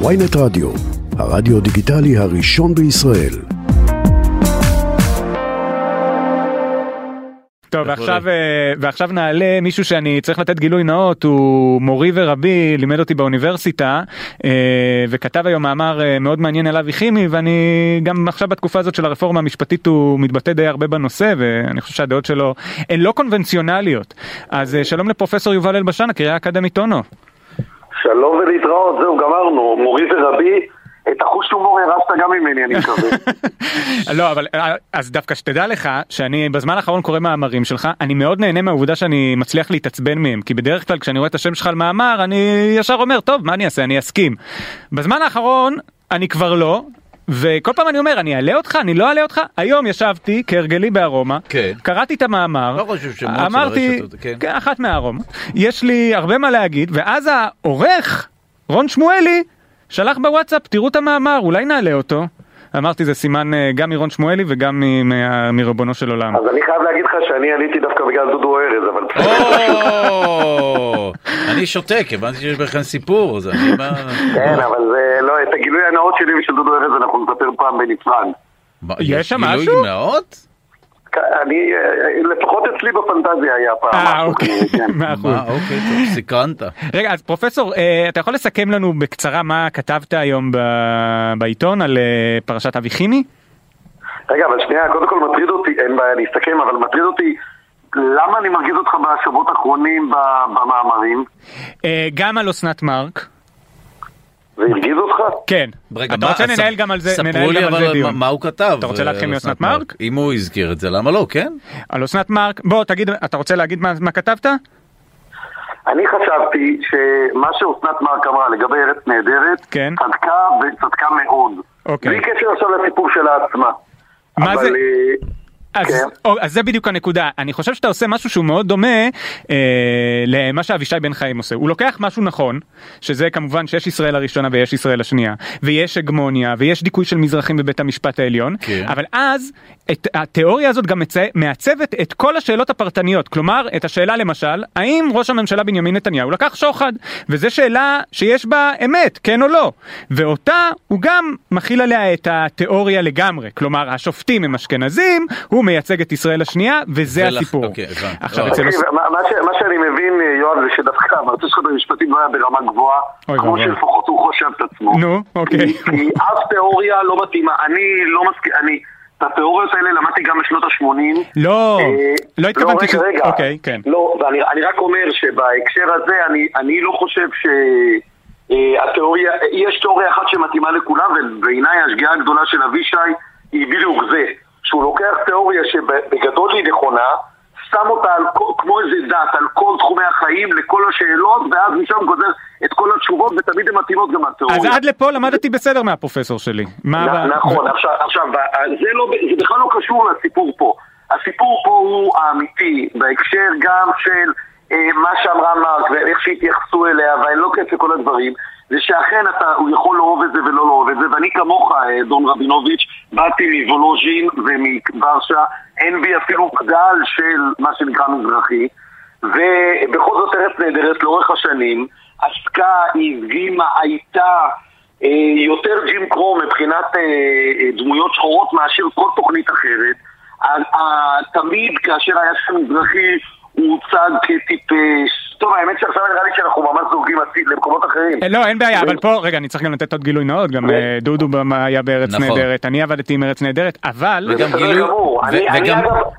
ויינט רדיו, הרדיו דיגיטלי הראשון בישראל. טוב, ועכשיו, אה, ועכשיו נעלה מישהו שאני צריך לתת גילוי נאות, הוא מורי ורבי, לימד אותי באוניברסיטה, אה, וכתב היום מאמר אה, מאוד מעניין על אבי כימי, ואני גם עכשיו בתקופה הזאת של הרפורמה המשפטית הוא מתבטא די הרבה בנושא, ואני חושב שהדעות שלו הן לא קונבנציונליות. אז שלום לפרופסור יובל אלבשן, הקריאה האקדמית אונו. שלום ולהתראות, זהו, גמרנו, מורי ורבי. את החוש הומור הרסת גם ממני, אני מקווה. לא, אבל אה, אז דווקא שתדע לך שאני בזמן האחרון קורא מאמרים שלך, אני מאוד נהנה מהעובדה שאני מצליח להתעצבן מהם, כי בדרך כלל כשאני רואה את השם שלך על מאמר, אני ישר אומר, טוב, מה אני אעשה, אני אסכים. בזמן האחרון אני כבר לא, וכל פעם אני אומר, אני אעלה אותך, אני לא אעלה אותך. היום ישבתי, כהרגלי בארומה, כן. קראתי את המאמר, לא חושב שמות אמרתי, כן. כן, אחת מהארומה, יש לי הרבה מה להגיד, ואז העורך, רון שמואלי, שלח בוואטסאפ, תראו את המאמר, אולי נעלה אותו. אמרתי זה סימן אה, גם מרון שמואלי וגם מריבונו של עולם. אז אני חייב להגיד לך שאני עליתי דווקא בגלל דודו ארז, אבל... אני שותק, הבנתי שיש בכלל סיפור, אז אני בא... כן, אבל זה לא, את הגילוי הנאות שלי ושל דודו ארז אנחנו נספר פעם בנפרד. יש שם משהו? גילוי נאות? אני, לפחות אצלי בפנטזיה היה פעם. אה, אוקיי, כן. מאה אחוז. מה, אוקיי, טוב, סקרנת. רגע, אז פרופסור, אה, אתה יכול לסכם לנו בקצרה מה כתבת היום בעיתון על אה, פרשת אבי חימי? רגע, אבל שנייה, קודם כל מטריד אותי, אין בעיה להסתכם, אבל מטריד אותי למה אני מרגיז אותך בשבועות האחרונים במאמרים? אה, גם על אסנת מארק. זה הרגיז אותך? כן. רגע, אתה מה, רוצה ננהל גם על זה, ספרו ננהל לי גם על אבל זה דיון. מה- הוא כתב. אתה רוצה אה, להתחיל מאסנת מארק? אם הוא הזכיר את זה, למה לא, כן? על אסנת מארק, בוא תגיד, אתה רוצה להגיד מה, מה כתבת? אני חשבתי שמה שאסנת מארק אמרה לגבי ארץ נהדרת, כן. צדקה וצדקה מאוד. אוקיי. בלי קשר עכשיו לסיפור שלה עצמה. מה אבל, זה? אז, כן. או, אז זה בדיוק הנקודה, אני חושב שאתה עושה משהו שהוא מאוד דומה אה, למה שאבישי בן חיים עושה, הוא לוקח משהו נכון, שזה כמובן שיש ישראל הראשונה ויש ישראל השנייה, ויש הגמוניה, ויש דיכוי של מזרחים בבית המשפט העליון, כן. אבל אז את התיאוריה הזאת גם מצ... מעצבת את כל השאלות הפרטניות, כלומר את השאלה למשל, האם ראש הממשלה בנימין נתניהו לקח שוחד, וזו שאלה שיש בה אמת, כן או לא, ואותה הוא גם מכיל עליה את התיאוריה לגמרי, כלומר השופטים הם אשכנזים, הוא מייצג את ישראל השנייה, וזה הסיפור. אוקיי. עכשיו אוקיי. אצל מה- שאני מבין, אה, יואב, זה שדווקא המרצה שלך במשפטים לא היה ברמה גבוהה, כמו. שלפחות הוא חושב את עצמו. נו, אוקיי. כי- אף תיאוריה לא מתאימה. אני לא מסכים, אני... את התיאוריות האלה למדתי גם בשנות ה-80. לא, אה, לא התכוונתי רגע, ש... רגע. אוקיי, כן. לא, ואני אני רק אומר שבהקשר הזה, אני, אני לא חושב שהתיאוריה, יש תיאוריה אחת שמתאימה לכולם, ובעיניי השגיאה הגדולה של אבישי היא בדיוק זה, שהוא לוקח תיאוריה שבגדול היא נכונה, שם אותה על, כמו איזה דת על כל תחומי החיים, לכל השאלות, ואז משם גוזר את כל התשובות, ותמיד הן מתאימות גם לתיאוריה. אז עד לפה למדתי בסדר מהפרופסור שלי. מה... נכון, עכשיו, עכשיו, זה, לא, זה בכלל לא קשור לסיפור פה. הסיפור פה הוא האמיתי, בהקשר גם של אה, מה שאמרה מרק ואיך שהתייחסו אליה, ואני לא כיף לכל הדברים, זה שאכן אתה, הוא יכול לאהוב את זה ולא לאהוב את זה, ואני כמוך, אה, דון רבינוביץ', באתי מוולוז'ין ומוורשה, אין בי אפילו גל של מה שנקרא מזרחי, ובכל זאת ארץ נהדרת לאורך השנים, עסקה, הדגימה, הייתה אה, יותר ג'ים קרו מבחינת אה, אה, דמויות שחורות מאשר כל תוכנית אחרת. תמיד כאשר היה שם מזרחי הוא הוצג כטיפש. טוב, האמת שעכשיו נראה לי שאנחנו ממש זורקים הציד למקומות אחרים. אה, לא, אין בעיה, אבל פה, רגע, אני צריך גם לתת עוד גילוי נאות, גם אה, דודו היה בארץ נכון. נהדרת, אני עבדתי עם ארץ נהדרת, אבל... וגם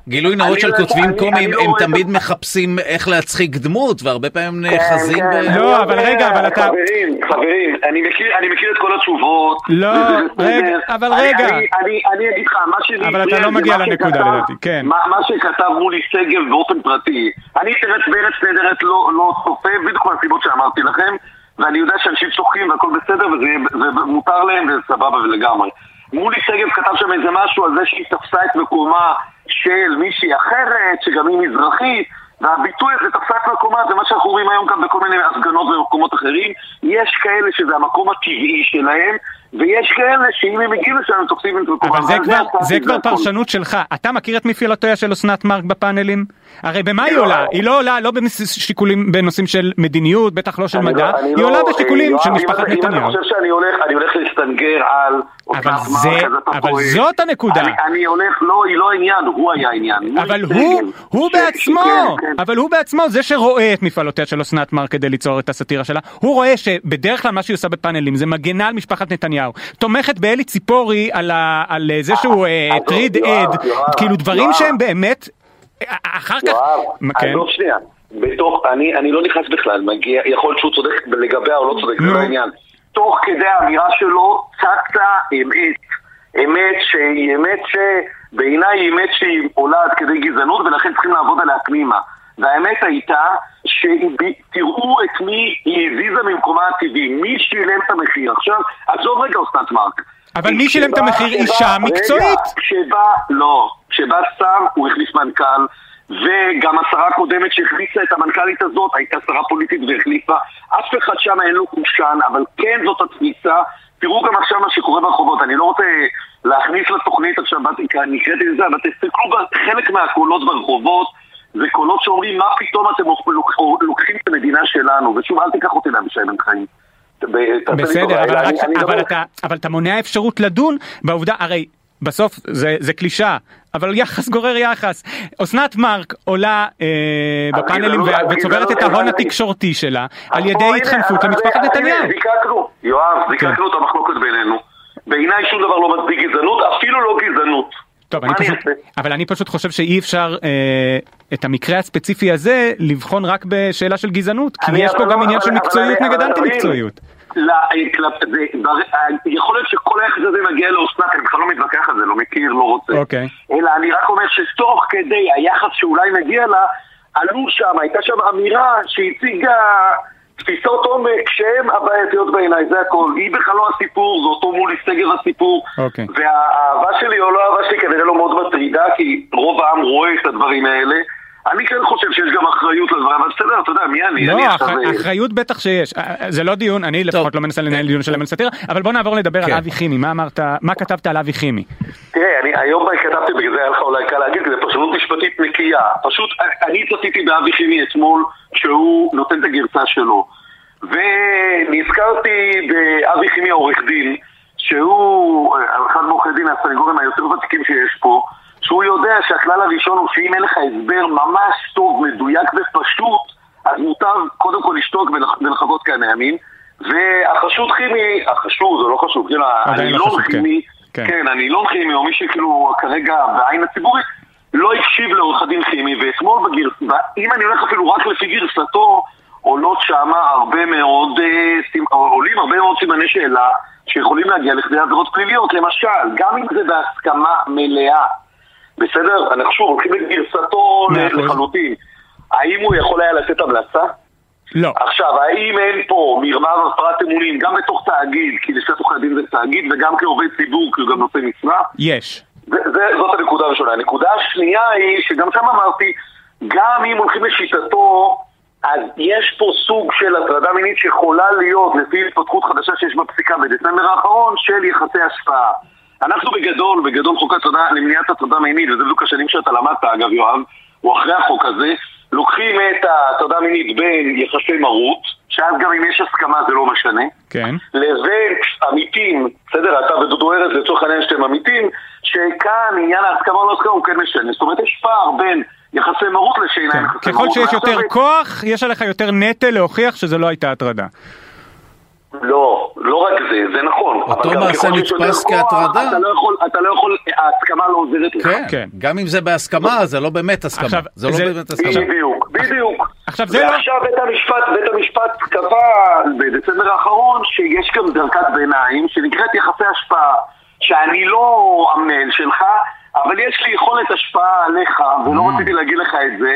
גילוי, נאות של לא- כותבים קומיים, לא הם תמיד מחפשים איך להצחיק דמות, והרבה פעמים נאחזים כן, ב... כן. לא, אני אבל רגע, אבל אתה- חברים, חברים, אני מכיר, אני מכיר את כל התשובות. לא. רגע, אבל רגע. אני- אני אני אגיד לך, מה שלי... אבל אתה לא מגיע לנקודה, לדעתי, כן. מה מה שכתב מולי שגב באופן פרטי. אני את ארץ בארץ נהדרת לא לא צופה, בדיוק מהסיבות שאמרתי לכם, ואני יודע שאנשים צוחקים והכל בסדר, וזה וזה מותר להם וזה סבבה ולגמרי. מולי שגב כתב שם איזה משהו על זה שהיא תפסה את מקומה של מישהי אחרת, שגם היא מזרחית, והביטוי הזה תפסה את מקומה זה מה שאנחנו רואים היום כאן בכל מיני הפגנות ובמקומות אחרים. יש כאלה שזה המקום הטבעי שלהם, ויש כאלה שאם הם הגיעו לשם תופסים את מקומם. אבל זה כבר, הצעתי, זה כבר. פרשנות שלך. אתה מכיר את מפעילותיה של אסנת מארק בפאנלים? הרי במה היא לא. עולה? היא לא עולה לא בשיקולים, בנושאים של מדיניות, בטח לא של אני מדע, לא- אני היא לא- עולה בשיקולים של משפחת נתניהו. אתה חושב שאני הולך, אני להסתנגר על... אבל זה- אבל. זאת הנקודה. אני- אני הולך, לא, היא לא העניין, הוא היה העניין. אבל הוא, בעצמו, שכן, כן. אבל הוא בעצמו, זה שרואה את מפעלותיה של אסנת מארק כדי ליצור את הסאטירה שלה, הוא רואה שבדרך כלל מה שהיא עושה בפאנלים זה מגנה על משפחת נתניהו, תומכת באלי ציפורי על, ה, על זה שהוא אה, עזוב, הטריד יואב, עד, כאילו דברים. שהם באמת, אה, אחר כך, יואב, כן, שנייה. בתוך, אני, אני לא נכנס בכלל, מגיע, יכול להיות שהוא צודק לגביה או לא צודק, זה. לא העניין. תוך כדי האמירה שלו צצה אמת. אמת שהיא אמת שבעיניי היא אמת שהיא עולה עד כדי גזענות ולכן צריכים לעבוד עליה פנימה. והאמת הייתה שתראו את מי היא הזיזה ממקומה הטבעי, מי שילם את המחיר. עכשיו, עזוב רגע אסנת מארק. אבל מי שילם את המחיר? אישה מקצועית. כשבא, לא, כשבא שר הוא החליף מנכ"ל וגם השרה הקודמת שהחליפה את המנכ"לית הזאת הייתה שרה פוליטית והחליפה אף אחד שם אין לו קושאן אבל כן זאת התפיסה תראו גם עכשיו מה שקורה ברחובות אני לא רוצה להכניס לתוכנית עכשיו אני הקראתי לזה אבל תסתכלו בחלק מהקולות ברחובות זה קולות שאומרים מה פתאום אתם לוק- לוקחים את המדינה שלנו ושוב אל תיקח אותי לאבישי בן חיים בסדר, אבל, אני- רק, אני אבל, מדבר- אתה, אבל אתה מונע אפשרות לדון בעובדה, הרי בסוף זה, זה קלישה, אבל יחס גורר יחס. אסנת מארק עולה אה, בפאנלים גזענות- ו- וצוברת את גזענות- ההון התקשורתי שלה על ידי התחנפות למשפחת נתניהו. זיקקנו, יואב, זיקקנו את המחלוקת בינינו. בעיניי שום דבר לא מצדיק גזענות, אפילו לא גזענות. טוב, אני אני פשוט, אעשה? אבל אני פשוט חושב שאי אפשר אה, את המקרה הספציפי הזה לבחון רק בשאלה של גזענות, כי אני יש פה אבל גם לא- עניין של מקצועיות אני- נגד אנטי מקצועיות. לא, אה, אה, יכול להיות שכל היחס הזה מגיע לאסנת, אני בכלל לא מתווכח על זה, לא מכיר, לא רוצה. אוקיי. אלא אני רק אומר שתוך כדי היחס שאולי מגיע לה, עלו שם, הייתה שם אמירה שהציגה תפיסות עומק שהן הבעייתיות בעיניי, זה הכל. היא בכלל לא הסיפור, זה אותו מולי סגר הסיפור. אוקיי. והאהבה שלי או לא אהבה שלי כנראה לא מאוד מטרידה, כי רוב העם רואה את הדברים האלה. אני כן חושב שיש גם אחריות לדברים, אבל בסדר, אתה יודע, מי אני? לא, אני אח-. אה, אחריות בטח שיש. אה, אה, זה לא דיון, אני לפחות לא מנסה לנהל דיון שלם על סאטירה, אבל בוא נעבור לדבר על כן. אבי חימי, מה אמרת, מה כתבת על אבי חימי? תראה, אני היום כתבתי, בגלל זה היה לך אולי קל להגיד, כי זה פרשנות משפטית נקייה. פשוט, אני צפיתי באבי חימי אתמול, שהוא נותן את הגרסה שלו. ונזכרתי באבי חימי העורך דין, שהוא אחד מעורכי דין הסנגורים היותר ותיקים שיש פה, שהוא יודע שהכלל הראשון הוא שאם אין לך הסבר ממש טוב, מדויק ופשוט, אז מוטב קודם כל לשתוק ולח- ולחכות כמה ימים. והחשוד חימי, החשוד, זה לא חשוד, כן, עדיין לא חשוד, כן. כן. הנילון חימי, או מי שכאילו כרגע בעין הציבורית, לא הקשיב לעורך הדין חימי, ואתמול בגרסה, אם אני הולך אפילו רק לפי גרסתו, עולות שמה הרבה מאוד, אה, עולים הרבה מאוד סימני שאלה שיכולים להגיע לכדי עבירות פליליות, למשל, גם אם זה בהסכמה מלאה, בסדר? אנחנו שוב הולכים לגרסתו. לחלוטין. האם הוא יכול היה לתת המלצה? לא. עכשיו, האם אין פה מרמה והפרת אמונים גם בתוך תאגיד, כי לשכת עורכי הדין זה תאגיד, וגם כעובד ציבור, כי הוא גם נושא משרה? יש. זה, זה, זאת הנקודה הראשונה. הנקודה השנייה היא, שגם שם אמרתי, גם אם הולכים לשיטתו, אז יש פה סוג של הטרדה מינית שיכולה להיות, לפי התפתחות חדשה שיש בפסיקה בדצמבר האחרון, של יחסי השפעה. אנחנו בגדול, בגדול חוק הטרדה למניעת הטרדה מינית, וזה בדיוק השנים שאתה למדת, אגב, יואב, הוא אחרי החוק הזה, לוקחים את ההטרדה מינית בין יחסי מרות, שאז גם אם יש הסכמה זה לא משנה, כן. לבין עמיתים, בסדר, אתה ודודו ארז לצורך העניין שאתם עמיתים, שכאן עניין ההסכמה או לא הסכמה הוא כן משנה. זאת אומרת, יש פער בין יחסי מרות לשאינה כן. יחסי ככל מרות. שיש ועכשיו- יותר כוח, יש עליך יותר נטל להוכיח שזה לא הייתה הטרדה. לא, לא רק זה, זה נכון. אותו מעשה נתפס כהטרדה. אתה לא יכול, אתה לא יכול, ההסכמה לא עוזרת לך. כן, כן. גם אם זה בהסכמה, זה לא באמת הסכמה. עכשיו, זה לא באמת הסכמה. בדיוק, בדיוק. עכשיו, זה לא- ועכשיו בית המשפט, בית המשפט קבע בדצמבר האחרון שיש גם דרכת ביניים שנקראת יחסי השפעה, שאני לא המנהל שלך, אבל יש לי יכולת השפעה עליך, ולא Mm. רציתי להגיד לך את זה,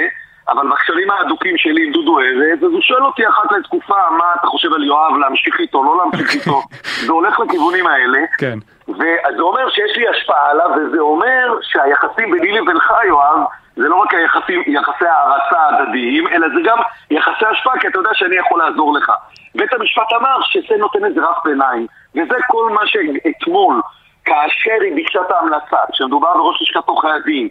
אבל בקשרים ההדוקים שלי עם דודו ארז, אז הוא שואל אותי אחת לתקופה, מה אתה חושב על יואב, להמשיך איתו, לא להמשיך איתו, זה הולך לכיוונים האלה. כן. וזה אומר שיש לי השפעה עליו, וזה אומר שהיחסים ביני לבינך, יואב, זה לא רק היחסים, יחסי הערצה הדדיים, אלא זה גם יחסי השפעה, כי אתה יודע שאני יכול לעזור לך. בית המשפט אמר שזה נותן איזה רף ביניים, וזה כל מה שאתמול, כאשר היא ביקשה את ההמלצה, כשמדובר בראש לשכת עורכי הדין,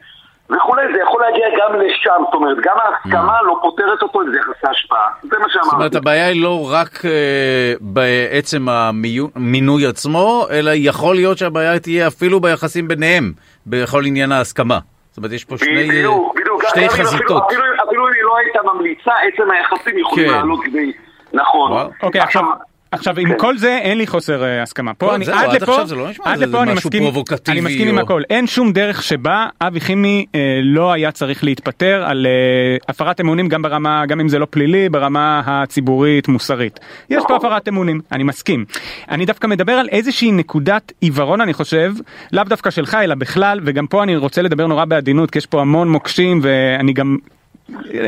וכולי, זה יכול להגיע גם לשם, זאת אומרת, גם ההסכמה לא פותרת אותו, זה יחסי השפעה. זה מה שאמרתי. זאת אומרת, הבעיה היא לא רק אה, בעצם המינוי עצמו, אלא יכול להיות שהבעיה תהיה אפילו ביחסים ביניהם, בכל עניין ההסכמה. זאת אומרת, יש פה שני, בדיוק. שתי חזיתות. אפילו, אם היא לא הייתה ממליצה, עצם היחסים יכולים כן. לעלות כדי... נכון. אוקיי, עכשיו... עכשיו עם כן. כל זה אין לי חוסר אה, הסכמה. פה לא, אני זהו, עד לפה, לא עד לפה אני מסכים, אני מסכים עם הכל. אין שום דרך שבה אבי חימי אה, לא היה צריך להתפטר על אה, הפרת אמונים גם ברמה, גם אם זה לא פלילי, ברמה הציבורית מוסרית. יש פה הפרת אמונים, אני מסכים. אני דווקא מדבר על איזושהי נקודת עיוורון אני חושב, לאו דווקא שלך אלא בכלל, וגם פה אני רוצה לדבר נורא בעדינות כי יש פה המון מוקשים ואני גם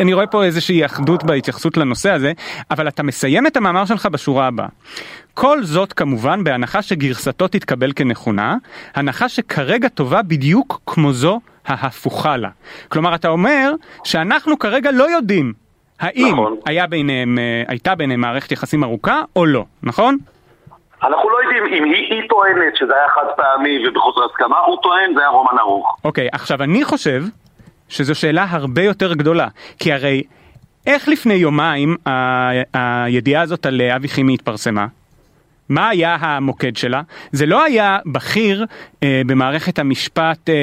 אני רואה פה איזושהי אחדות בהתייחסות לנושא הזה, אבל אתה מסיים את המאמר שלך בשורה הבאה. כל זאת כמובן בהנחה שגרסתו תתקבל כנכונה, הנחה שכרגע טובה בדיוק כמו זו ההפוכה לה. כלומר, אתה אומר שאנחנו כרגע לא יודעים האם נכון. היה ביניהם, אה, הייתה ביניהם מערכת יחסים ארוכה או לא, נכון? אנחנו לא יודעים אם היא, היא טוענת שזה היה חד פעמי ובחוסר הסכמה, הוא טוען זה היה רומן ארוך. אוקיי, עכשיו אני חושב שזו שאלה הרבה יותר גדולה, כי הרי איך לפני יומיים ה- הידיעה הזאת על אבי חימי התפרסמה? מה היה המוקד שלה? זה לא היה בכיר אה, במערכת המשפט אה,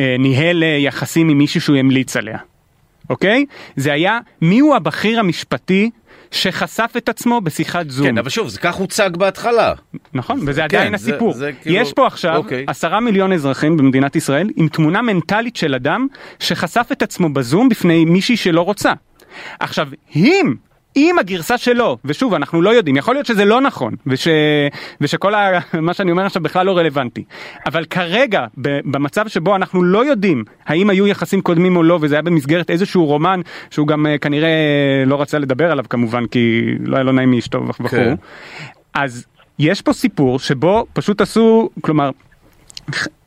אה, ניהל אה, יחסים עם מישהו שהוא המליץ עליה, אוקיי? זה היה מיהו הבכיר המשפטי שחשף את עצמו בשיחת זום. כן, אבל שוב, זה כך הוצג בהתחלה. נכון, וזה כן, עדיין זה- הסיפור. זה כאילו- יש פה עכשיו אוקיי. עשרה מיליון אזרחים במדינת ישראל עם תמונה מנטלית של אדם שחשף את עצמו בזום בפני מישהי שלא רוצה. עכשיו, אם... אם הגרסה שלו, ושוב, אנחנו לא יודעים, יכול להיות שזה לא נכון, וש, ושכל ה, מה שאני אומר עכשיו בכלל לא רלוונטי, אבל כרגע, ב, במצב שבו אנחנו לא יודעים האם היו יחסים קודמים או לא, וזה היה במסגרת איזשהו רומן, שהוא גם אה, כנראה לא רצה לדבר עליו כמובן, כי לא היה לו נעים מאשתו וכו', כן. אז יש פה סיפור שבו פשוט עשו, כלומר,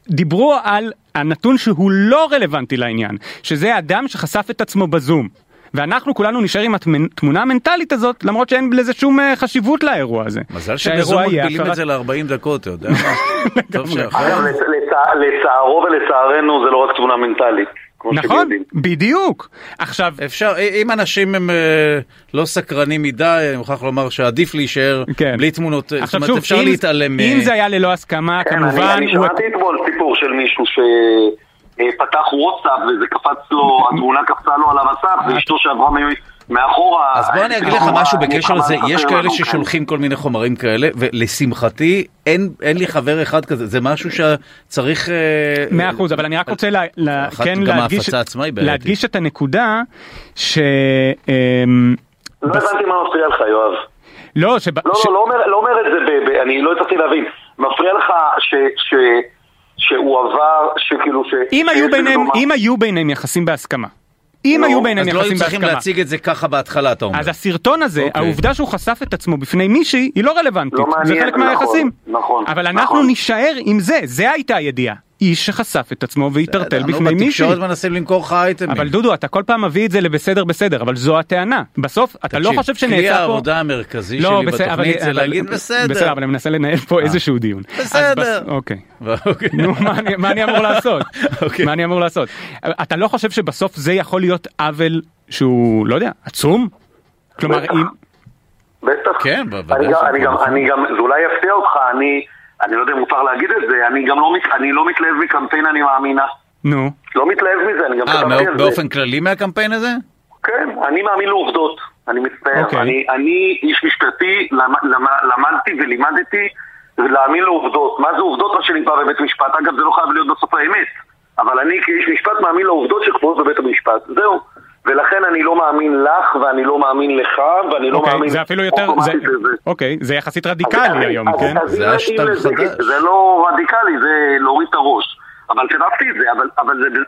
דיברו על הנתון שהוא לא רלוונטי לעניין, שזה אדם שחשף את עצמו בזום. ואנחנו כולנו נשאר עם התמונה המנטלית הזאת, למרות שאין לזה שום אה, חשיבות לאירוע הזה. מזל שבזום מגבילים את זה ל-40 דקות, אתה יודע מה? לצערו ולצערנו זה לא רק תמונה מנטלית. נכון. בדיוק. עכשיו, אפשר, אם אנשים הם אה, לא סקרנים מדי, אני מוכרח לומר שעדיף להישאר כן. בלי תמונות, זאת אומרת שוב, אפשר אם- להתעלם... אם אה, זה היה ללא הסכמה, כן, כמובן, אני שמעתי אתמול סיפור של מישהו שפתח וואטסאפ וזה קפץ לו, התמונה קפצה לו על המסך, ואשתו שעברה מ- מאחורה... אז בוא אני אגיד לך מאחורה, משהו בקשר לזה, יש כאלה ששולחים כל מיני חומרים כאלה, ולשמחתי אין אין לי חבר אחד כזה, זה משהו שצריך... אה, מאה אחוז, אבל אני רק רוצה לה, לה, כן להדגיש, את הנקודה ש... אמ. לא הבנתי מה מפריע לך, יואב. לא. לא, ש... לא, לא אומר, לא אומר את זה, ב, ב, אני לא הצלחתי להבין. מפריע לך ש, ש, שהוא עבר, שכאילו ש... אם היו ביניהם, אם היו ביניהם יחסים בהסכמה. אם נו, היו ביניהם אז לא היו יחסים צריכים בהסכמה. להציג את זה ככה בהתחלה, אתה אומר. אז הסרטון הזה, אוקיי. העובדה שהוא חשף את עצמו בפני מישהי, היא לא רלוונטית. לא זה חלק נכון, מהיחסים. נכון, אבל אנחנו נכון. נישאר עם זה, זה הייתה הידיעה. איש שחשף את עצמו והתערטל בפני מישהי. בתקשורת מנסים למכור לך אייטמים. אבל דודו, אתה כל פעם מביא את זה לבסדר בסדר, אבל זו הטענה. בסוף, אתה לא תקשיב, חושב כלי שנעשה פה... העבודה המרכזי לא, שלי בסדר, אבל- בתוכנית זה אבל- להגיד בסדר. בסדר, אבל אני מנסה לנהל פה איזשהו דיון. בסדר. בס- אוקיי. אוקיי. נו, מה אני- מה אני אמור לעשות? אוקיי. מה אני אמור לעשות? אתה לא חושב שבסוף זה יכול להיות עוול שהוא, לא יודע, עצום? כלומר. אם... בטח. כן, בוודאי אני גם, שזה אני גם. אני גם, זה אולי יפתיע אותך, אני, אני לא יודע אם מותר להגיד את זה, אני גם לא, מת- אני לא מתלהב מקמפיין אני מאמינה. נו. לא מתלהב מזה, אני גם אה, כתבתי על זה. באופן כללי מהקמפיין הזה? כן, אני מאמין לעובדות, אני מצטער. אוקיי. אני, אני איש משפטי, למ, למ, למדתי ולימדתי להאמין לעובדות. מה זה עובדות, מה שנקבע בבית משפט? אגב, זה לא חייב להיות בסוף האמת. אבל אני כאיש משפט מאמין לעובדות שקבועות בבית המשפט. זהו. ולכן אני לא מאמין לך, ואני לא מאמין לך, ואני לא אוקיי, מאמין... זה אפילו יותר... זה- לזה. אוקיי, זה יחסית אז- רדיקלי היום, אז- כן? אז זה זה- חדש. זה לא רדיקלי, זה להוריד את הראש. אבל כתבתי את זה, אבל, אבל זה,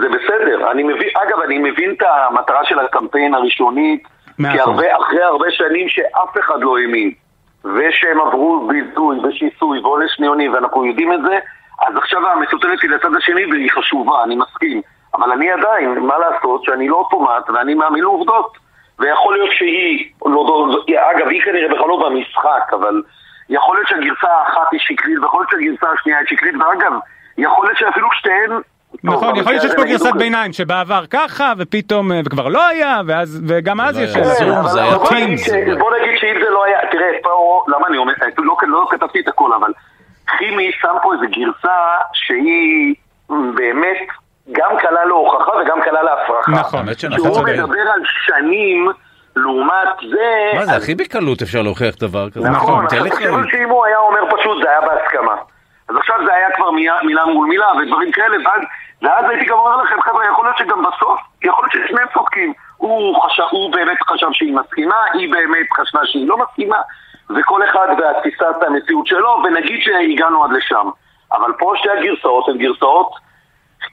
זה בסדר. אני מבין, אגב, אני מבין את המטרה של הקמפיין הראשונית, כי. הרבה, אחרי הרבה שנים שאף אחד לא האמין. ושהם עברו ביזוי ושיסוי ועונש שניוני ואנחנו יודעים את זה, אז עכשיו המטוטלת היא לצד השני והיא חשובה, אני מסכים. אבל אני עדיין, מה לעשות שאני לא אוטומט ואני מאמין לעובדות. ויכול להיות שהיא, לא, אגב, היא כנראה בכלל לא במשחק, אבל יכול להיות שהגרסה האחת היא שקרית ויכול להיות שהגרסה השנייה היא שקרית, ואגב, יכול להיות שאפילו שתיהן נכון, יכול להיות שיש פה גרסת ביניים שבעבר ככה ופתאום, וכבר לא היה, ואז, וגם אז יש... זה היה טווינס. בוא נגיד שאם זה לא היה, תראה, פה, למה אני אומר, לא, לא כתבתי את הכל, אבל חימי שם פה איזה גרסה שהיא באמת גם קלה להוכחה וגם קלה להפרחה. נכון, האמת שנכון. שהוא מדבר על שנים לעומת זה... מה זה, הכי בקלות אפשר להוכיח דבר כזה. נכון, עכשיו לי תחשבו חיים. שאם הוא היה אומר פשוט זה היה בהסכמה. אז עכשיו זה היה כבר מילה, מילה מול מילה ודברים כאלה, ואז, ואז הייתי גם אומר לכם, חבר'ה, יכול להיות שגם בסוף, יכול להיות ששניהם צודקים. הוא, חשב, הוא באמת חשב שהיא מסכימה, היא באמת חשבה שהיא לא מסכימה, וכל אחד והתפיסת המציאות שלו, ונגיד שהגענו עד לשם. אבל פה שתי הגרסאות הן גרסאות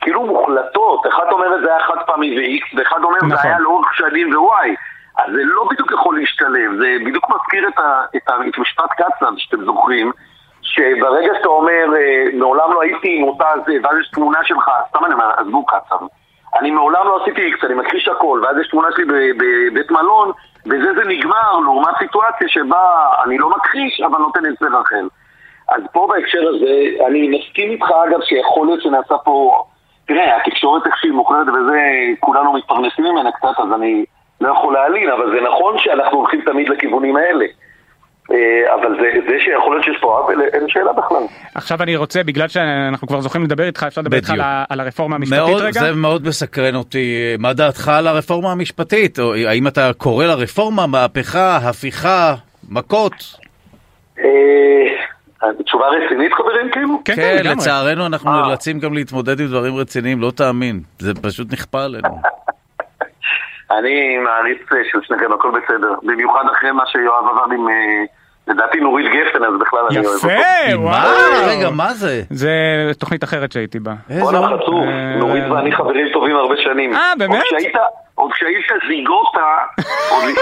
כאילו מוחלטות, אחד אומר זה היה חד פעמי ו-X, ואחד אומר נכון. זה היה לאורך שנים ו-Y. אז זה לא בדיוק יכול להשתלב, זה בדיוק מזכיר את, ה, את, ה, את משפט קצב שאתם זוכרים, שברגע שאתה אומר, אה, מעולם לא הייתי עם אותה זה, ואז יש תמונה שלך, סתם אני אומר, עזבו קצב. אני מעולם לא עשיתי איקס, אני מכחיש הכל, ואז יש תמונה שלי בבית מלון, בזה זה נגמר, לעומת סיטואציה שבה אני לא מכחיש, אבל נותן הסבר אחר. אז פה בהקשר הזה, אני מסכים איתך אגב שיכול להיות שנעשה פה... תראה, התקשורת איך שהיא מוכרת וזה, כולנו מתפרנסים ממנה קצת, אז אני לא יכול להעלין, אבל זה נכון שאנחנו הולכים תמיד לכיוונים האלה. אה, אבל זה, זה שיכול להיות שיש פה עוול, אין שאלה בכלל. עכשיו אני רוצה, בגלל שאנחנו כבר זוכים לדבר איתך, אפשר לדבר איתך על על הרפורמה המשפטית מאוד, רגע? זה מאוד מסקרן אותי. מה דעתך על הרפורמה המשפטית? או האם אתה קורא לרפורמה מהפכה, הפיכה, מכות? תשובה רצינית חברים כאילו? כן, כן, כן. לצערנו אנחנו אה. נאלצים גם להתמודד עם דברים רציניים, לא תאמין. זה פשוט נכפה עלינו. אני מעריץ אה, של שניכם, הכל בסדר. במיוחד אחרי מה שיואב עבר עם, אה, לדעתי נורית גפן, אז בכלל אני אוהב אותו. יפה, מה? וואו. רגע, מה זה? זה תוכנית אחרת שהייתי בה. איזה... בואנה חצוף, נורית ואני חברים טובים הרבה שנים. אה, באמת? עוד כשהיית- זיגוטה,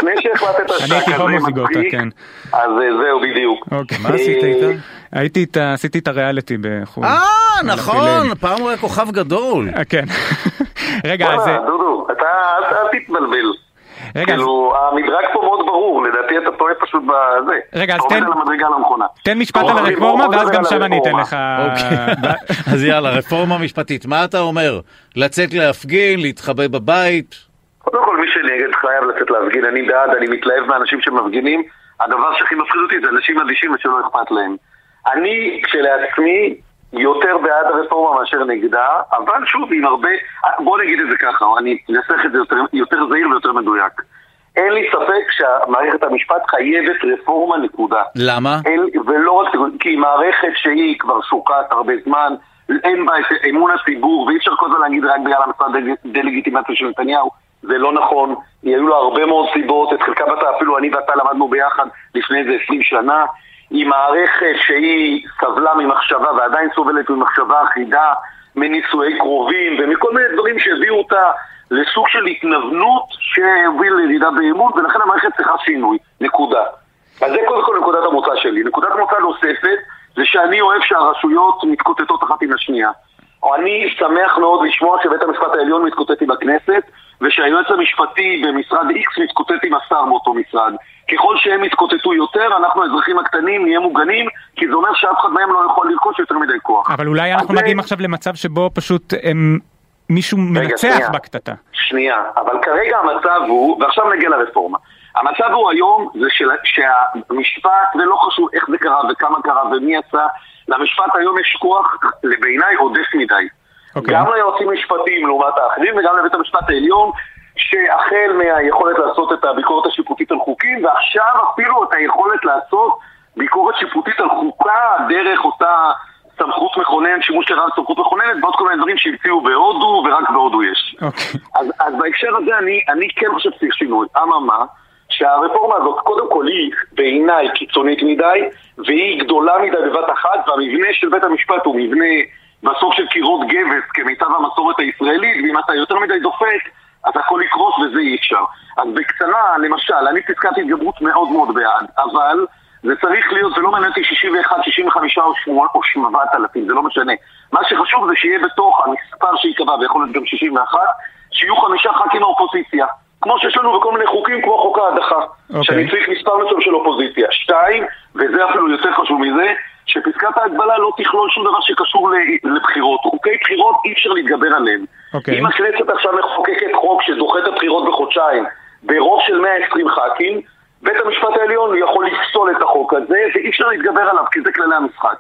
לפני שהחלטת אני הייתי כזה הומו זיגוטה, מצחיק, כן. אז אה, זהו, בדיוק. אוקיי. מה עשית אה, איתה? הייתי איתה, עשיתי את הריאליטי בחו"ל. אה, נכון. פעם הוא היה כוכב גדול. אה, כן. רגע, אז... דודו, אתה אל תתבלבל. רגע, אז כאילו, המדרג פה מאוד ברור, לדעתי אתה טועה פשוט בזה. רגע, אז תן-. תן משפט על הרפורמה ואז גם שם אני אתן. לך... אוקיי. אז יאללה, רפורמה משפטית. מה אתה אומר? לצאת להפגין, להתחבא בבית? קודם כל, מי שנגד חייב לצאת להפגין, אני בעד, אני מתלהב מאנשים שמפגינים. הדבר שהכי מפחיד אותי זה אנשים אדישים ושלא אכפת להם. אני, כשלעצמי, יותר בעד הרפורמה מאשר נגדה, אבל שוב, עם הרבה... בוא נגיד את זה ככה, אני אנסח את זה יותר, יותר זהיר ויותר מדויק. אין לי ספק שמערכת המשפט חייבת רפורמה, נקודה. למה? אין, ולא רק, כי היא מערכת שהיא כבר שוקעת הרבה זמן, אין בה את אמון הציבור, ואי אפשר כל הזמן להגיד רק בגלל המשרד דה-לגיטימציה של נתניהו, זה לא נכון, היו לה הרבה מאוד סיבות, את חלקם אתה, אפילו אני ואתה למדנו ביחד לפני איזה 20 שנה, היא מערכת שהיא סבלה ממחשבה ועדיין סובלת ממחשבה אחידה, מנישואי קרובים ומכל מיני דברים שהביאו אותה לסוג של התנוונות שהוביל לירידה באמון, ולכן המערכת צריכה שינוי, נקודה. אז זה קודם כל נקודת המוצא שלי. נקודת מוצא נוספת זה שאני אוהב שהרשויות מתקוטטות אחת עם השנייה. אני שמח מאוד לשמוע שבית המשפט העליון מתקוטט עם הכנסת ושהיועץ המשפטי במשרד X מתקוטט עם השר באותו משרד. ככל שהם יתקוטטו יותר, אנחנו האזרחים הקטנים נהיה מוגנים, כי זה אומר שאף אחד מהם לא יכול לרכוש יותר מדי כוח. אבל אולי אנחנו זה- מגיעים עכשיו למצב שבו פשוט הם... מישהו מנצח. בקטטה. שנייה, אבל כרגע המצב הוא, ועכשיו נגיע לרפורמה. המצב הוא היום זה של, שהמשפט, ולא חשוב איך זה קרה וכמה קרה ומי עשה, למשפט היום יש כוח, בעיניי, עודף מדי. אוקיי. גם ליועצים משפטיים לעומת האחרים וגם לבית המשפט העליון, שהחל מהיכולת לעשות את הביקורת השיפוטית על חוקים, ועכשיו אפילו את היכולת לעשות ביקורת שיפוטית על חוקה דרך אותה סמכות מכונן, שימוש לרעה בסמכות מכוננת, ועוד כל מיני דברים שהמציאו בהודו, ורק בהודו יש. אוקיי. אז, אז בהקשר הזה אני, אני כן חושב שצריך שינוי. אממה, שהרפורמה הזאת קודם כל היא בעיניי קיצונית מדי, והיא גדולה מדי בבת אחת, והמבנה של בית המשפט הוא מבנה בסוף של קירות גבס כמיטב המסורת הישראלית, ואם אתה יותר מדי דופק, אז הכל יקרוס וזה אי אפשר. אז בקצרה, למשל, אני פסקת התגברות מאוד מאוד בעד, אבל זה צריך להיות, זה לא מעניין אותי 61, 65 או 7,000, זה לא משנה. מה שחשוב זה שיהיה בתוך המספר שייקבע, ויכול להיות גם 61, שיהיו חמישה ח"כים מהאופוזיציה. כמו שיש לנו בכל מיני חוקים, כמו חוק ההדחה. אוקיי. שאני צריך מספר מסוים של אופוזיציה. שתיים, וזה אפילו יותר חשוב מזה, שפסקת ההגבלה לא תכלול שום דבר שקשור לבחירות. חוקי בחירות אי אפשר להתגבר עליהם. אוקיי. אם הכנסת עכשיו מחוקקת חוק שדוחה את הבחירות בחודשיים ברוב של 120 ח"כים, בית המשפט העליון יכול לפסול את החוק הזה, ואי אפשר להתגבר עליו, כי זה כללי המשחק.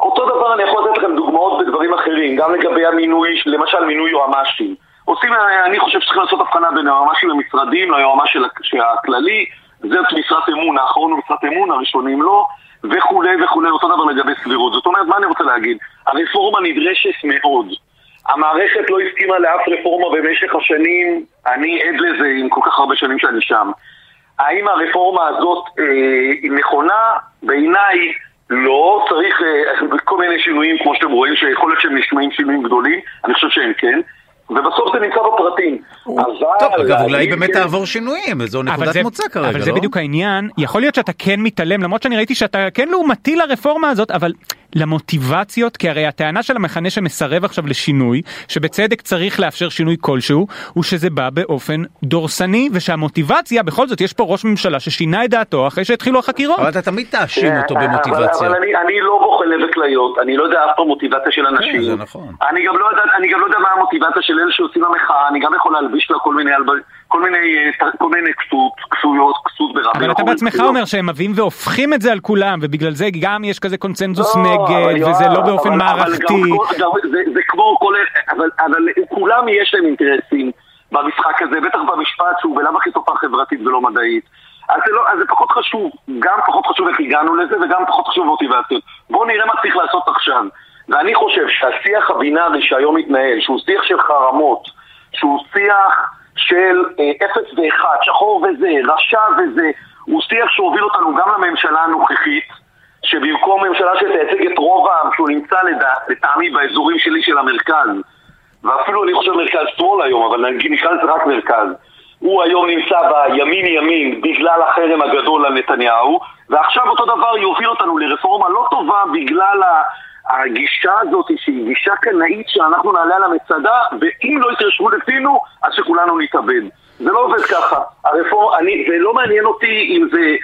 אותו דבר אני יכול לתת לכם דוגמאות בדברים אחרים, גם לגבי המינוי, למשל מינוי יועמ"שים. עושים, אני חושב שצריכים לעשות הבחנה בין היועמ"שים למשרדים ליועמ"ש הכללי, זאת משרת אמון, האחרון הוא משרת אמון, הראשונים לא, וכולי וכולי, אותו דבר לגבי סבירות. זאת אומרת, מה אני רוצה להגיד? הרפורמה נדרשת מאוד. המערכת לא הסכימה לאף רפורמה במשך השנים, אני עד לזה עם כל כך הרבה שנים שאני שם. האם הרפורמה הזאת אה, נכונה? בעיניי לא, צריך אה, כל מיני שינויים כמו שאתם רואים, שיכול להיות שהם נשמעים שינויים גדולים, אני חושב שהם כן, ובסוף זה נמצא בפרטים. אבל... טוב, אגב, אולי באמת תעבור שינויים, זו נקודת זה- מוצא כרגע, לא? אבל זה בדיוק העניין, יכול להיות שאתה כן מתעלם, למרות שאני ראיתי שאתה כן לעומתי לרפורמה הזאת, אבל למוטיבציות, כי הרי הטענה של המחנה שמסרב עכשיו לשינוי, שבצדק צריך לאפשר שינוי כלשהו, הוא שזה בא באופן דורסני, ושהמוטיבציה, בכל זאת יש פה ראש ממשלה ששינה את דעתו אחרי שהתחילו החקירות. אבל אתה תמיד תאשים אותו כן, במוטיבציה. אבל, אני, אני לא בוחן לב וכליות, אני לא יודע אף פעם מוטיבציה של אנשים. כן, זה נכון. אני גם לא אני גם לא יודע מה המוטיבציה של אלה שיוצאים למחאה, אני גם יכול להלביש לה כל מיני, כל מיני, אה, כל מיני כסות, כסויות, כסות ברבים. אבל אתה אנחנו בעצמך. אומר שהם מביאים והופכים את זה על כולם, ובגלל זה גם יש כזה קונצנזוס לא, נגד, אבל וזה לא באופן אבל- אבל מערכתי. גם כל- גם- זה- זה כמו כל... אבל אבל כולם יש להם אינטרסים במשחק הזה, בטח במשפט שהוא בלאו הכי תופעה חברתית ולא מדעית. אז זה, לא, אז זה פחות חשוב, גם פחות חשוב איך הגענו לזה וגם פחות חשוב מוטיבציות. בואו נראה מה צריך לעשות עכשיו. ואני חושב שהשיח הבינארי שהיום מתנהל, שהוא שיח של חרמות, שהוא שיח של אה, אפס ואחד, שחור וזה, רשע וזה, הוא שיח שהוביל אותנו גם לממשלה הנוכחית, שבמקום ממשלה שתייצג את רוב העם, שהוא נמצא לטעמי באזורים שלי של המרכז, ואפילו אני חושב מרכז שמאל היום, אבל נקרא לזה רק מרכז, הוא היום נמצא בימין ימין בגלל החרם הגדול על נתניהו, ועכשיו אותו דבר יוביל אותנו לרפורמה לא טובה בגלל ה... הגישה הזאת שהיא גישה קנאית שאנחנו נעלה על המצדה ואם לא יתרשמו לפינו אז שכולנו נתאבד. זה לא עובד ככה. הרפורמה, אני, זה לא מעניין אותי אם זה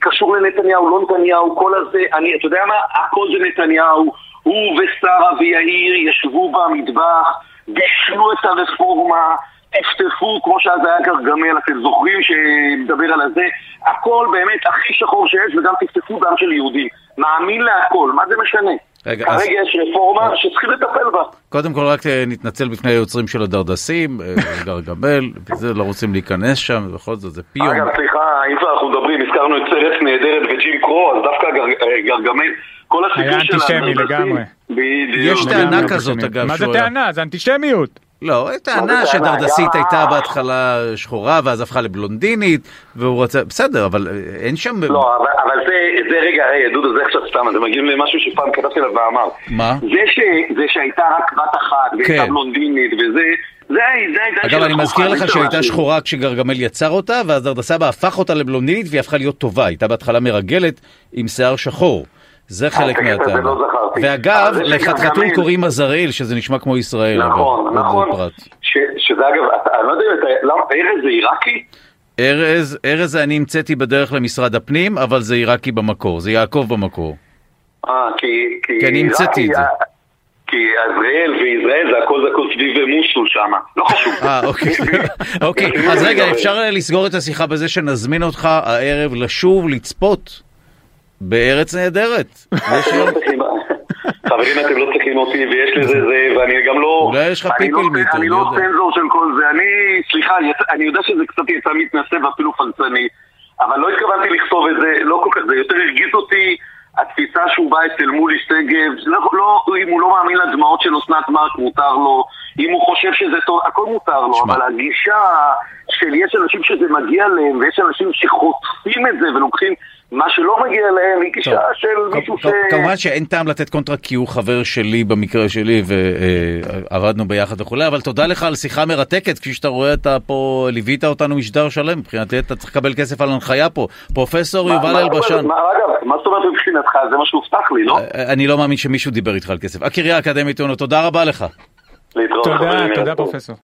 קשור לנתניהו, לא נתניהו, כל הזה, אני, אתה יודע מה? הכל זה נתניהו. הוא ושרה ויאיר ישבו במטבח, בישלו את הרפורמה, טפטפו, כמו שאז היה גרגמל, אתם זוכרים שמדבר על הזה? הכל באמת הכי שחור שיש, וגם טפטפו דם של יהודים. מאמין להכל, מה זה משנה? רגע, כרגע אז- יש רפורמה שצריכים לטפל בה. קודם כל רק אה, נתנצל בפני היוצרים של הדרדסים, אה, גרגמל, וזה לא רוצים להיכנס שם, בכל זאת זה פיום. אגב, סליחה, אם כבר אנחנו מדברים, הזכרנו את סרט נהדרת וג'ים קרו, אז דווקא גר- אה, גרגמל, כל הסיפור היה של אנטישמי הדרדסים- לגמרי. בדיוק. יש טענה. כזאת, אגב, מה זה היה- טענה? זה אנטישמיות. לא, טענה? שדרדסית היה- הייתה בהתחלה שחורה ואז הפכה לבלונדינית, והוא רצה, בסדר, אבל אה, אין שם... לא, אבל, אבל זה, זה רגע, רגע, דודו, זה עכשיו סתם, אתם מגיעים למשהו שפעם כתבתי עליו מאמר. מה? זה, ש, זה שהייתה רק בת אחת, והייתה כן. בלונדינית, וזה, זה זה אגב, אני מזכיר לך שהייתה משהו. שחורה כשגרגמל יצר אותה, ואז דרדסבא הפך אותה לבלונדינית והיא הפכה להיות טובה. הייתה בהתחלה מרגלת עם שיער שחור. זה חלק הזה מהטענה. לא. ואגב, זה לחתחתול קוראים עזריאל, שזה נשמע כמו ישראל. נכון, נכון. ש, שזה אגב, אני לא יודע אם אתה, למה, ארז זה עיראקי? ארז, ארז אני המצאתי בדרך למשרד הפנים, אבל זה עיראקי במקור, זה יעקב במקור. אה, כי... כי אני המצאתי את זה. אה, כי עזריאל וישראל זה הכל הכל סביב מוסול שם, לא חשוב. אה, אוקיי. אוקיי, אז רגע, אפשר אה, לסגור את השיחה בזה שנזמין אותך הערב לשוב לצפות בארץ נהדרת. לא חברים, אתם לא צריכים אותי, ויש לזה זה, ואני גם לא... אולי יש לך לא- פיפל מיטר, אני לא. צנזור של כל זה, אני... סליחה, אני יודע שזה קצת יצא מתנשא ואפילו פלצני, אבל לא התכוונתי לכתוב את זה, לא כל כך, זה יותר הרגיז אותי התפיסה שהוא בא אצל מולי שגב, לא, לא, אם הוא לא מאמין לדמעות של אסנת מארק מותר לו, אם הוא חושב שזה טוב, הכל מותר לו. אבל הגישה של יש אנשים שזה מגיע להם, ויש אנשים שחוטפים את זה ולוקחים מה שלא מגיע להם היא גישה טוב. של מישהו ש... כמובן שאין טעם לתת קונטרה כי הוא חבר שלי במקרה שלי ועבדנו ביחד וכולי, אבל תודה לך על שיחה מרתקת, כפי שאתה רואה אתה פה ליווית אותנו משדר שלם, מבחינתי אתה צריך לקבל כסף על הנחיה פה. פרופסור יובל מה- אלבשן, מה- זאת אומרת מבחינתך? זה מה שהובטח לי, לא? אני לא מאמין שמישהו דיבר איתך על כסף. הקריה האקדמית אונו, תודה רבה לך. להתראות, תודה, תודה. פרופסור.